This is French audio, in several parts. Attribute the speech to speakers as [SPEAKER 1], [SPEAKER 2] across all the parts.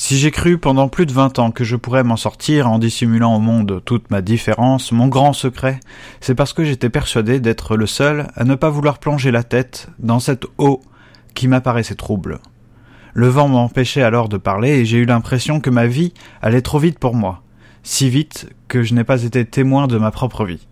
[SPEAKER 1] Si j'ai cru pendant plus de vingt ans que je pourrais m'en sortir en dissimulant au monde toute ma différence, mon grand secret, c'est parce que j'étais persuadé d'être le seul à ne pas vouloir plonger la tête dans cette eau qui m'apparaissait trouble. Le vent m'empêchait alors de parler et j'ai eu l'impression que ma vie allait trop vite pour moi, si vite que je n'ai pas été témoin de ma propre vie.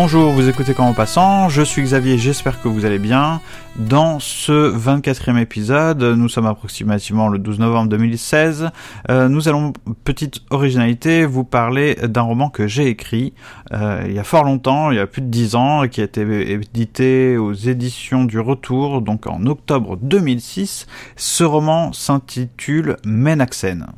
[SPEAKER 1] Bonjour, vous écoutez en passant, je suis Xavier, j'espère que vous allez bien. Dans ce 24e épisode, nous sommes approximativement le 12 novembre 2016, euh, nous allons, petite originalité, vous parler d'un roman que j'ai écrit euh, il y a fort longtemps, il y a plus de 10 ans, qui a été édité aux éditions du Retour, donc en octobre 2006. Ce roman s'intitule Menaxen.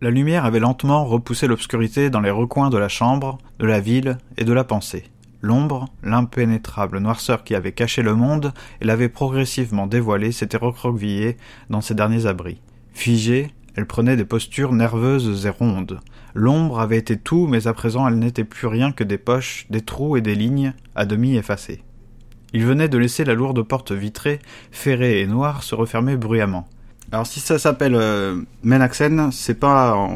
[SPEAKER 1] La lumière avait lentement repoussé l'obscurité dans les recoins de la chambre, de la ville et de la pensée. L'ombre, l'impénétrable noirceur qui avait caché le monde et l'avait progressivement dévoilé, s'était recroquevillée dans ses derniers abris. Figée, elle prenait des postures nerveuses et rondes. L'ombre avait été tout, mais à présent elle n'était plus rien que des poches, des trous et des lignes, à demi effacées. Il venait de laisser la lourde porte vitrée, ferrée et noire, se refermer bruyamment. Alors si ça s'appelle euh, Menaxen, c'est pas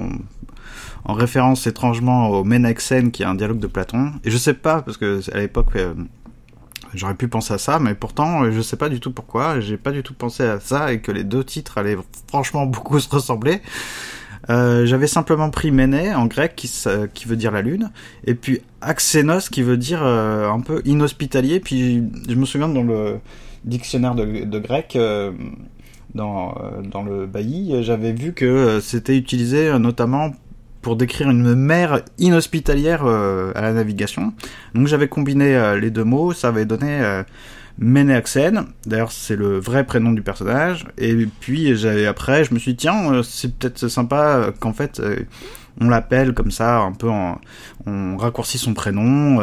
[SPEAKER 1] en référence étrangement au Menaxen qui est un dialogue de Platon. Et je sais pas, parce que à l'époque, euh, j'aurais pu penser à ça, mais pourtant, je sais pas du tout pourquoi, j'ai pas du tout pensé à ça et que les deux titres allaient franchement beaucoup se ressembler. Euh, j'avais simplement pris Méné en grec qui, veut dire la lune et puis Axénos qui veut dire euh, un peu inhospitalier puis je me souviens dans le dictionnaire de, grec dans, dans le bailli j'avais vu que c'était utilisé notamment pour décrire une mer inhospitalière euh, à la navigation. Donc j'avais combiné euh, les deux mots, ça avait donné euh, Meneaxen, d'ailleurs c'est le vrai prénom du personnage, et puis j'avais après je me suis dit tiens c'est peut-être sympa qu'en fait on l'appelle comme ça un peu en, on raccourcit son prénom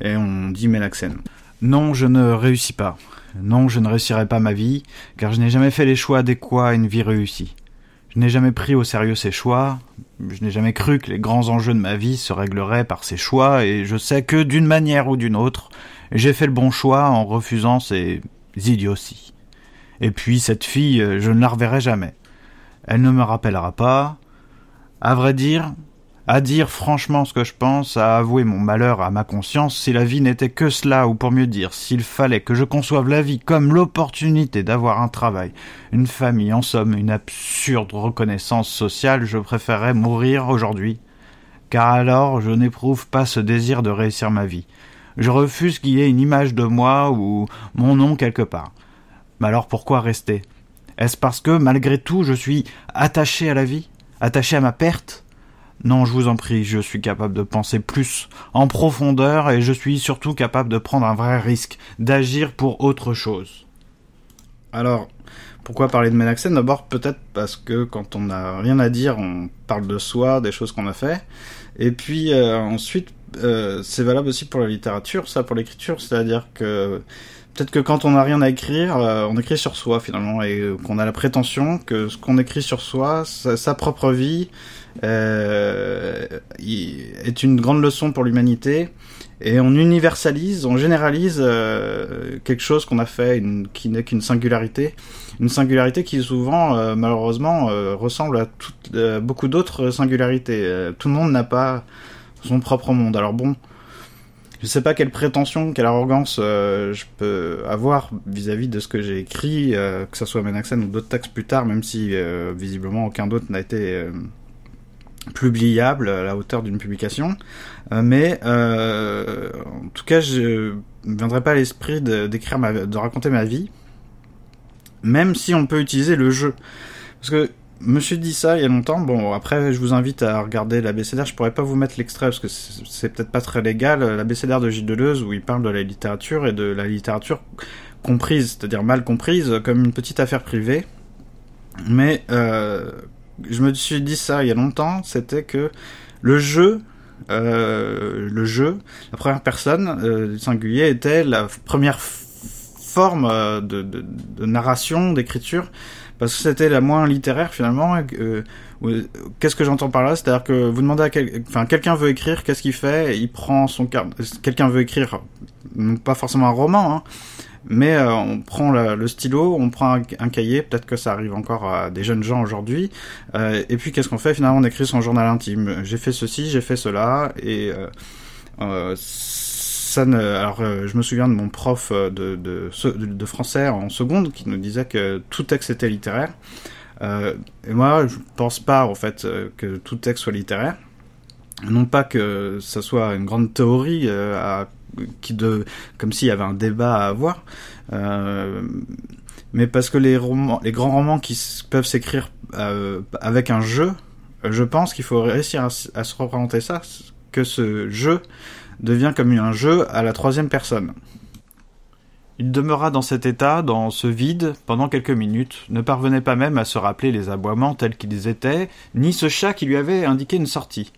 [SPEAKER 1] et on dit Menaxen. Non je ne réussis pas. Non je ne réussirai pas ma vie car je n'ai jamais fait les choix adéquats à une vie réussie. Je n'ai jamais pris au sérieux ces choix, je n'ai jamais cru que les grands enjeux de ma vie se régleraient par ces choix, et je sais que d'une manière ou d'une autre, j'ai fait le bon choix en refusant ces idioties. Et puis cette fille, je ne la reverrai jamais. Elle ne me rappellera pas. À vrai dire, à dire franchement ce que je pense, à avouer mon malheur à ma conscience, si la vie n'était que cela, ou pour mieux dire, s'il fallait que je conçoive la vie comme l'opportunité d'avoir un travail, une famille, en somme, une absurde reconnaissance sociale, je préférerais mourir aujourd'hui. Car alors je n'éprouve pas ce désir de réussir ma vie. Je refuse qu'il y ait une image de moi ou mon nom quelque part. Mais alors pourquoi rester? Est-ce parce que, malgré tout, je suis attaché à la vie? Attaché à ma perte? Non, je vous en prie, je suis capable de penser plus en profondeur et je suis surtout capable de prendre un vrai risque, d'agir pour autre chose. Alors, pourquoi parler de Menaxen? D'abord, peut-être parce que quand on n'a rien à dire, on parle de soi, des choses qu'on a fait. Et puis euh, ensuite, euh, c'est valable aussi pour la littérature, ça, pour l'écriture, c'est-à-dire que peut-être que quand on n'a rien à écrire, euh, on écrit sur soi finalement, et qu'on a la prétention que ce qu'on écrit sur soi, sa propre vie, euh, est une grande leçon pour l'humanité et on universalise, on généralise euh, quelque chose qu'on a fait, qui n'est qu'une singularité, une singularité qui souvent, euh, malheureusement, euh, ressemble à beaucoup d'autres singularités. tout le monde n'a pas son propre monde. Alors bon, je sais pas quelle prétention, quelle arrogance je peux avoir vis-à-vis de ce que j'ai écrit, que ce soit Menaxen ou d'autres textes plus tard, même si visiblement aucun d'autre n'a été publiable à la hauteur d'une publication. Euh, mais euh, en tout cas, je ne viendrai pas à l'esprit d'écrire de raconter ma vie, même si on peut utiliser le jeu. Parce que me suis dit ça il y a longtemps. Bon, après, je vous invite à regarder l'abécédaire. Je pourrais pas vous mettre l'extrait parce que c'est peut-être pas très légal. L'abécédaire de Gilles Deleuze où il parle de la littérature et de la littérature comprise, c'est-à-dire mal comprise, comme une petite affaire privée. Mais euh, je me suis dit ça il y a longtemps. C'était que le jeu euh, le jeu, la première personne euh, singulier était la première forme euh, de, narration, d'écriture, parce que c'était la moins littéraire finalement. Euh, qu'est-ce que j'entends par là? C'est-à-dire que vous demandez à quel... enfin quelqu'un veut écrire, qu'est-ce qu'il fait? Il prend son quelqu'un veut écrire, pas forcément un roman, hein, mais euh, on prend le, stylo, on prend un, cahier, peut-être que ça arrive encore à des jeunes gens aujourd'hui, euh, et puis qu'est-ce qu'on fait? Finalement, on écrit son journal intime. J'ai fait ceci, j'ai fait cela, et euh, ne... Alors, je me souviens de mon prof de, de, français en seconde qui nous disait que tout texte était littéraire. et moi, je pense pas, en fait, que tout texte soit littéraire. Non pas que ça soit une grande théorie à comme s'il y avait un débat à avoir. Euh, mais parce que les romans, les grands romans qui peuvent s'écrire euh, avec un jeu, je pense qu'il faut réussir à, se représenter ça, que ce jeu devient comme un jeu à la troisième personne. Il demeura dans cet état, dans ce vide, pendant quelques minutes, ne parvenait pas même à se rappeler les aboiements tels qu'ils étaient, ni ce chat qui lui avait indiqué une sortie.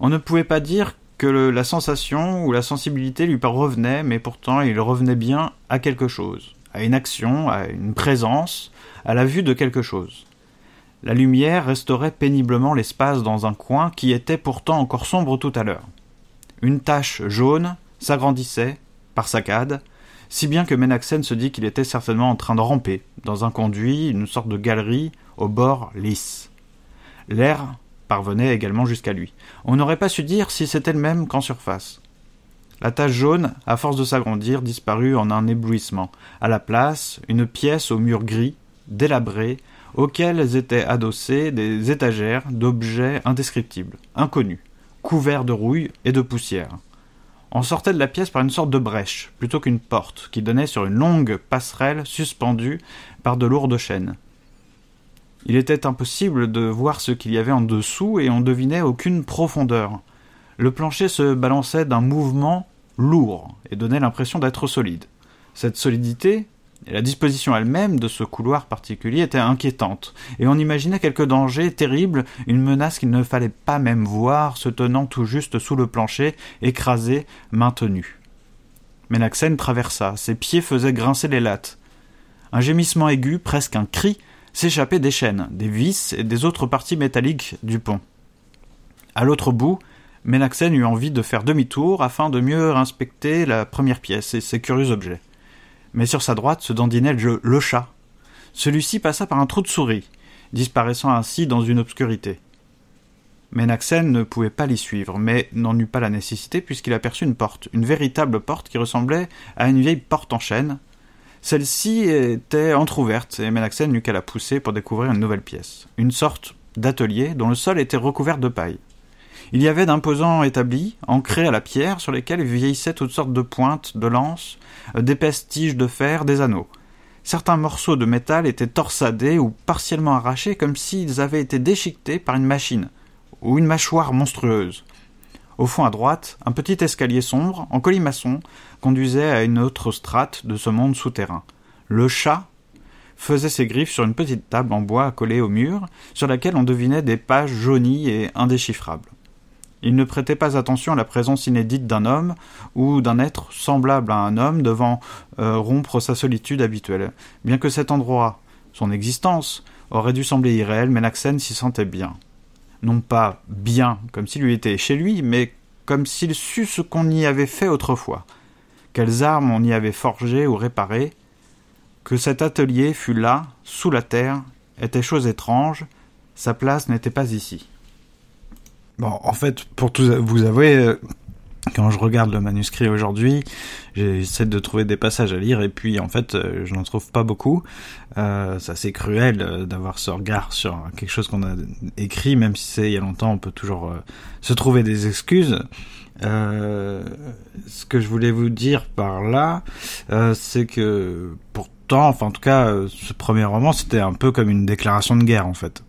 [SPEAKER 1] On ne pouvait pas dire que la sensation ou la sensibilité lui revenait, mais pourtant il revenait bien à quelque chose, à une action, à une présence, à la vue de quelque chose. La lumière restaurait péniblement l'espace dans un coin qui était pourtant encore sombre tout à l'heure. Une tache jaune s'agrandissait, par saccade, si bien que Menaxen se dit qu'il était certainement en train de ramper, dans un conduit, une sorte de galerie, au bord lisse. L'air parvenait également jusqu'à lui. On n'aurait pas su dire si c'était le même qu'en surface. La tache jaune, à force de s'agrandir, disparut en un éblouissement. À la place, une pièce au mur gris, délabrée, auxquelles étaient adossées des étagères d'objets indescriptibles, inconnus, couverts de rouille et de poussière. On sortait de la pièce par une sorte de brèche, plutôt qu'une porte, qui donnait sur une longue passerelle suspendue par de lourdes chaînes. Il était impossible de voir ce qu'il y avait en dessous et on devinait aucune profondeur. Le plancher se balançait d'un mouvement lourd et donnait l'impression d'être solide. Cette solidité la disposition elle-même de ce couloir particulier était inquiétante, et on imaginait quelque danger terrible, une menace qu'il ne fallait pas même voir, se tenant tout juste sous le plancher, écrasé, maintenu. Menaxen traversa, ses pieds faisaient grincer les lattes. Un gémissement aigu, presque un cri, s'échapper des chaînes, des vis et des autres parties métalliques du pont. À l'autre bout, Menaxen eut envie de faire demi-tour afin de mieux inspecter la première pièce et ses curieux objets. Mais sur sa droite se dandinait le, chat. Celui-ci passa par un trou de souris, disparaissant ainsi dans une obscurité. Menaxen ne pouvait pas l'y suivre, mais n'en eut pas la nécessité puisqu'il aperçut une porte, une véritable porte qui ressemblait à une vieille porte en chêne, celle-ci était entr'ouverte et Menaxen n'eut qu'à la pousser pour découvrir une nouvelle pièce, une sorte d'atelier dont le sol était recouvert de paille. Il y avait d'imposants établis, ancrés à la pierre, sur lesquels vieillissaient toutes sortes de pointes, de lances, d'épaisses tiges de fer, des anneaux. Certains morceaux de métal étaient torsadés ou partiellement arrachés comme s'ils avaient été déchiquetés par une machine, ou une mâchoire monstrueuse. Au fond à droite, un petit escalier sombre, en colimaçon, conduisait à une autre strate de ce monde souterrain. Le chat faisait ses griffes sur une petite table en bois accolée au mur, sur laquelle on devinait des pages jaunies et indéchiffrables. Il ne prêtait pas attention à la présence inédite d'un homme ou d'un être semblable à un homme devant euh, rompre sa solitude habituelle, bien que cet endroit, son existence, aurait dû sembler irréel, mais Naxen s'y sentait bien. Non pas bien comme s'il lui était chez lui, mais comme s'il sût ce qu'on y avait fait autrefois, quelles armes on y avait forgées ou réparées, que cet atelier fût là, sous la terre, était chose étrange, sa place n'était pas ici. Bon, en fait, pour tout vous avouer, euh, quand je regarde le manuscrit aujourd'hui, j'essaie de trouver des passages à lire et puis en fait euh, je n'en trouve pas beaucoup. Euh, c'est cruel euh, d'avoir ce regard sur quelque chose qu'on a écrit, même si c'est il y a longtemps, on peut toujours se trouver des excuses. Euh, ce que je voulais vous dire par là, c'est que pourtant, enfin en tout cas, ce premier roman, c'était un peu comme une déclaration de guerre en fait.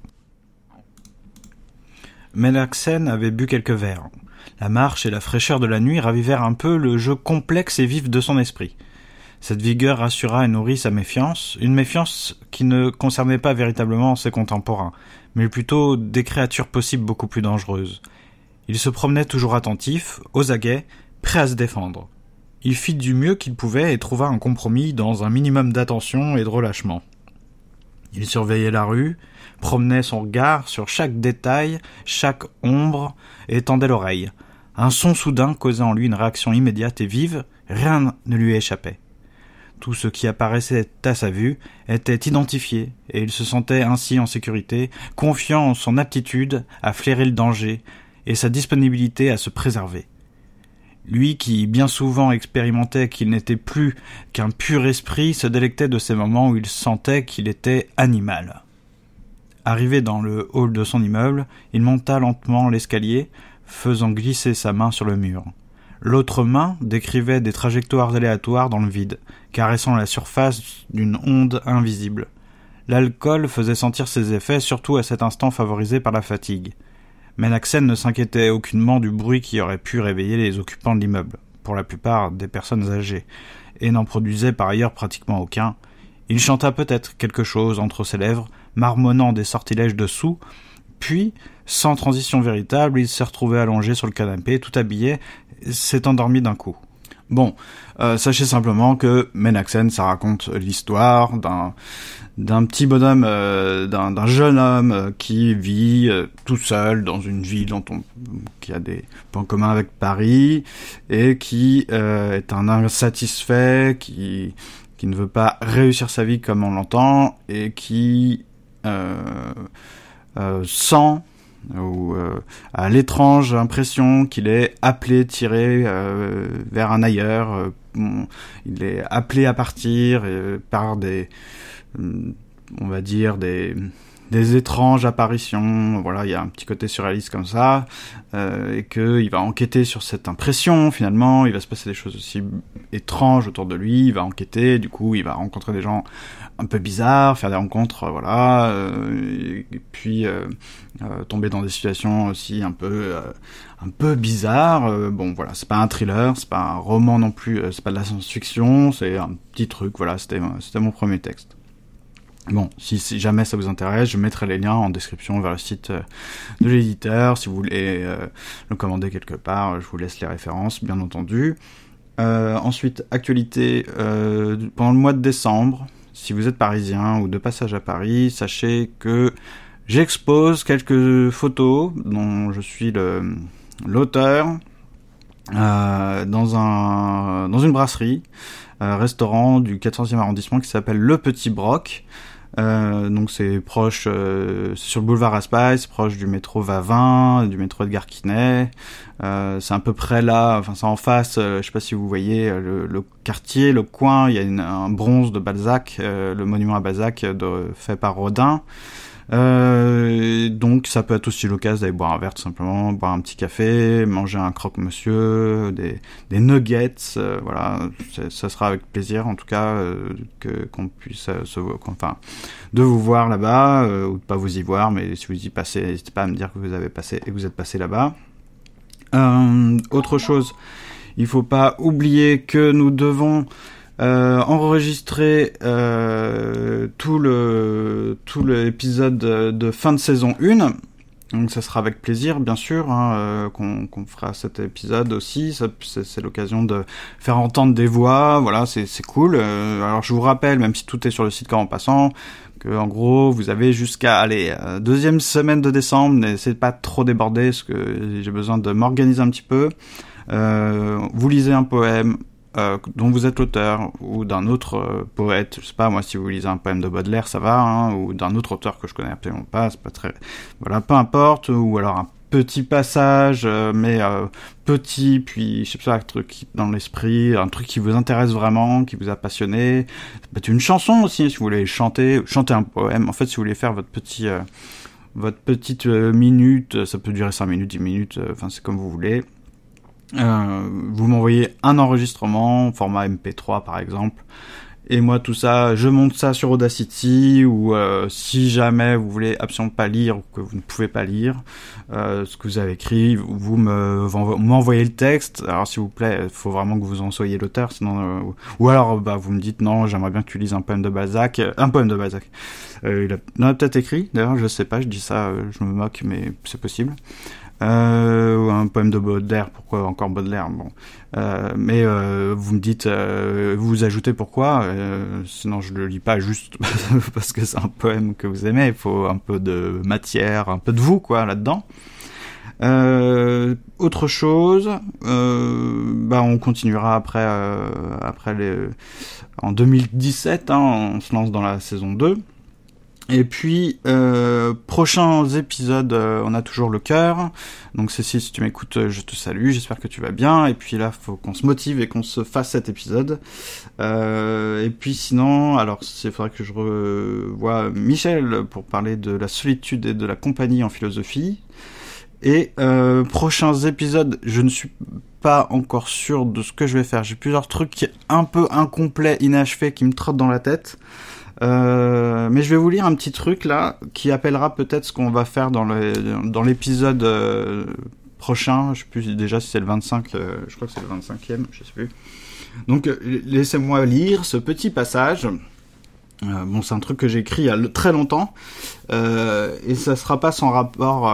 [SPEAKER 1] Melaxen avait bu quelques verres. La marche et la fraîcheur de la nuit ravivèrent un peu le jeu complexe et vif de son esprit. Cette vigueur rassura et nourrit sa méfiance, une méfiance qui ne concernait pas véritablement ses contemporains, mais plutôt des créatures possibles beaucoup plus dangereuses. Il se promenait toujours attentif, aux aguets, prêt à se défendre. Il fit du mieux qu'il pouvait et trouva un compromis dans un minimum d'attention et de relâchement. Il surveillait la rue, promenait son regard sur chaque détail, chaque ombre, et tendait l'oreille. Un son soudain causait en lui une réaction immédiate et vive, rien ne lui échappait. Tout ce qui apparaissait à sa vue était identifié, et il se sentait ainsi en sécurité, confiant en son aptitude à flairer le danger et sa disponibilité à se préserver. Lui qui bien souvent expérimentait qu'il n'était plus qu'un pur esprit se délectait de ces moments où il sentait qu'il était animal. Arrivé dans le hall de son immeuble, il monta lentement l'escalier, faisant glisser sa main sur le mur. L'autre main décrivait des trajectoires aléatoires dans le vide, caressant la surface d'une onde invisible. L'alcool faisait sentir ses effets, surtout à cet instant favorisé par la fatigue. Menaxen ne s'inquiétait aucunement du bruit qui aurait pu réveiller les occupants de l'immeuble, pour la plupart des personnes âgées, et n'en produisait par ailleurs pratiquement aucun. Il chanta peut-être quelque chose entre ses lèvres, marmonnant des sortilèges de sous, puis, sans transition véritable, il s'est retrouvé allongé sur le canapé, tout habillé, s'est endormi d'un coup. Bon, euh, sachez simplement que Menaxen, ça raconte l'histoire d'un d'un petit bonhomme, euh, d'un jeune homme euh, qui vit tout seul dans une ville dont on, qui a des points communs avec Paris et qui est un insatisfait, qui qui ne veut pas réussir sa vie comme on l'entend et qui sent ou euh, à l'étrange impression qu'il est appelé, tiré euh, vers un ailleurs. Euh, il est appelé à partir par des, on va dire des des étranges apparitions, voilà, il y a un petit côté surréaliste comme ça, euh, et que il va enquêter sur cette impression. Finalement, il va se passer des choses aussi étranges autour de lui. Il va enquêter, du coup, il va rencontrer des gens un peu bizarres, faire des rencontres, euh, voilà, euh, puis euh, tomber dans des situations aussi un peu un bizarres. bon, voilà, c'est pas un thriller, c'est pas un roman non plus, c'est pas de la science-fiction, c'est un petit truc. Voilà, c'était mon premier texte. Bon, si, jamais ça vous intéresse, je mettrai les liens en description vers le site de l'éditeur. Si vous voulez le commander quelque part, je vous laisse les références, bien entendu. Ensuite, actualité, pendant le mois de décembre, si vous êtes parisien ou de passage à Paris, sachez que j'expose quelques photos dont je suis l'auteur dans, un, dans une brasserie, restaurant du 14e arrondissement qui s'appelle Le Petit Broc. Euh, donc c'est proche euh, sur le boulevard Raspail, proche du métro Vavin, du métro de Garquinet. Euh, c'est à peu près là, enfin c'est en face. je sais pas si vous voyez le, quartier, le coin. Il y a un bronze de Balzac, le monument à Balzac fait par Rodin. Euh, donc ça peut être aussi l'occasion d'aller boire un verre tout simplement, boire un petit café, manger un croque-monsieur, des, des nuggets, euh, voilà, ça sera avec plaisir en tout cas euh, que qu'on puisse euh, se, enfin, de vous voir là-bas ou de pas vous y voir, mais si vous y passez, n'hésitez pas à me dire que vous avez passé et que vous êtes passé là-bas. autre chose, il faut pas oublier que nous devons euh, enregistrer euh, tout le tout l'épisode de fin de saison 1. Donc ça sera avec plaisir, bien sûr, hein, euh, qu'on fera cet épisode aussi. C'est l'occasion de faire entendre des voix. Voilà, c'est cool. Euh, alors je vous rappelle, même si tout est sur le site quand en passant, que en gros vous avez jusqu'à aller deuxième semaine de décembre. N'essayez pas trop déborder, parce que j'ai besoin de m'organiser un petit peu. vous lisez un poème, euh, dont vous êtes l'auteur ou d'un autre euh, poète, je sais pas moi si vous lisez un poème de Baudelaire ça va, hein, ou d'un autre auteur que je connais absolument pas, c'est pas très, voilà, peu importe, ou alors un petit passage, euh, mais petit, puis je sais pas, un truc dans l'esprit, un truc qui vous intéresse vraiment, qui vous a passionné, peut une chanson aussi si vous voulez chanter, chanter un poème, en fait si vous voulez faire votre petit votre petite minute, ça peut durer 5 minutes, 10 minutes, enfin c'est comme vous voulez. Euh, vous m'envoyez un enregistrement, format MP3 par exemple, Et moi, tout ça, je monte ça sur Audacity ou euh, si jamais vous voulez absolument pas lire ou que vous ne pouvez pas lire euh, ce que vous avez écrit, vous me m'envoyez le texte. Alors s'il vous plaît, il faut vraiment que vous en soyez l'auteur, sinon euh, ou alors bah vous me dites non, j'aimerais bien que tu lises un poème de Balzac, un poème de Balzac. il a, a peut-être écrit. D'ailleurs, je sais pas, je dis ça, je me moque, mais c'est possible. Euh, un poème de Baudelaire, pourquoi encore Baudelaire Bon, euh, mais euh, vous me dites, euh, vous, ajoutez pourquoi euh, Sinon, je le lis pas juste parce que c'est un poème que vous aimez. Il faut un peu de matière, un peu de vous, quoi, là-dedans. autre chose, bah on continuera après, après les, en 2017, hein, on se lance dans la saison 2. Et puis, euh, prochains épisodes, euh, on a toujours le cœur. Donc Cécile, si tu m'écoutes, euh, je te salue, j'espère que tu vas bien. Et puis là, faut qu'on se motive et qu'on se fasse cet épisode. Et puis sinon, alors il faudrait que je revoie Michel pour parler de la solitude et de la compagnie en philosophie. Et prochains épisodes, je ne suis pas encore sûr de ce que je vais faire. J'ai plusieurs trucs un peu incomplets, inachevés qui me trottent dans la tête. Euh, mais je vais vous lire un petit truc là qui appellera peut-être ce qu'on va faire dans le dans l'épisode euh, prochain. Je sais plus déjà si c'est le 25. Euh, je crois que c'est le 25e. Je sais plus. Donc laissez-moi lire ce petit passage. bon, c'est un truc que j'ai écrit il y a très longtemps et ça sera pas sans rapport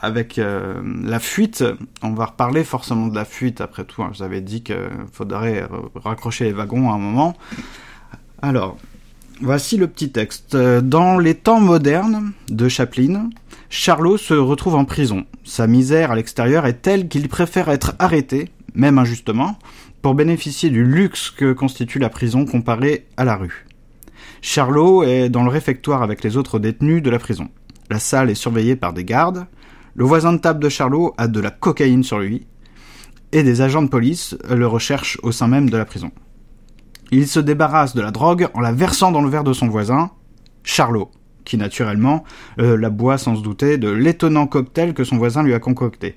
[SPEAKER 1] avec la fuite. On va reparler forcément de la fuite après tout. Hein. Je vous avais dit qu'il faudrait raccrocher les wagons à un moment. Alors, Voici le petit texte. Dans les temps modernes de Chaplin, Charlot se retrouve en prison. Sa misère à l'extérieur est telle qu'il préfère être arrêté, même injustement, pour bénéficier du luxe que constitue la prison comparée à la rue. Charlot est dans le réfectoire avec les autres détenus de la prison. La salle est surveillée par des gardes. Le voisin de table de Charlot a de la cocaïne sur lui. Et des agents de police le recherchent au sein même de la prison. Il se débarrasse de la drogue en la versant dans le verre de son voisin, Charlot, qui naturellement euh, la boit sans se douter de l'étonnant cocktail que son voisin lui a concocté.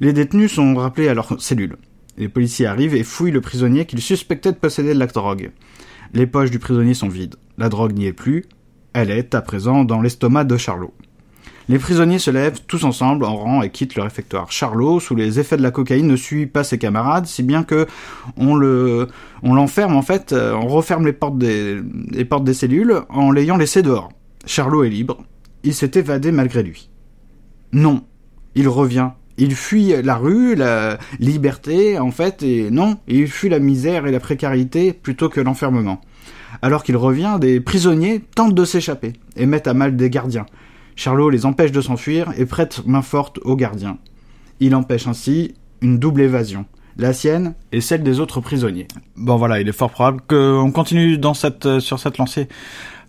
[SPEAKER 1] Les détenus sont rappelés à leur cellule. Les policiers arrivent et fouillent le prisonnier qu'ils suspectaient de posséder de la drogue. Les poches du prisonnier sont vides. La drogue n'y est plus. Elle est à présent dans l'estomac de Charlot. Les prisonniers se lèvent tous ensemble en rang et quittent le réfectoire. Charlot, sous les effets de la cocaïne, ne suit pas ses camarades, si bien que on le, on l'enferme en fait, euh, on referme les portes des, les portes des cellules en l'ayant laissé dehors. Charlot est libre. Il s'est évadé malgré lui. Non, il revient. Il fuit la rue, la liberté, en fait, et non, il fuit la misère et la précarité plutôt que l'enfermement. Alors qu'il revient, des prisonniers tentent de s'échapper et mettent à mal des gardiens. Charlot les empêche de s'enfuir et prête main forte aux gardiens. Il empêche ainsi une double évasion, la sienne et celle des autres prisonniers. Bon voilà, il est fort probable qu'on continue dans cette, euh, sur cette lancée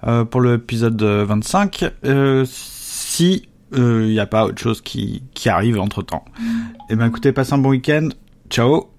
[SPEAKER 1] euh, pour l'épisode 25 euh, si il n'y a pas autre chose qui, qui arrive entre temps. Et eh ben écoutez, passez un bon week-end. Ciao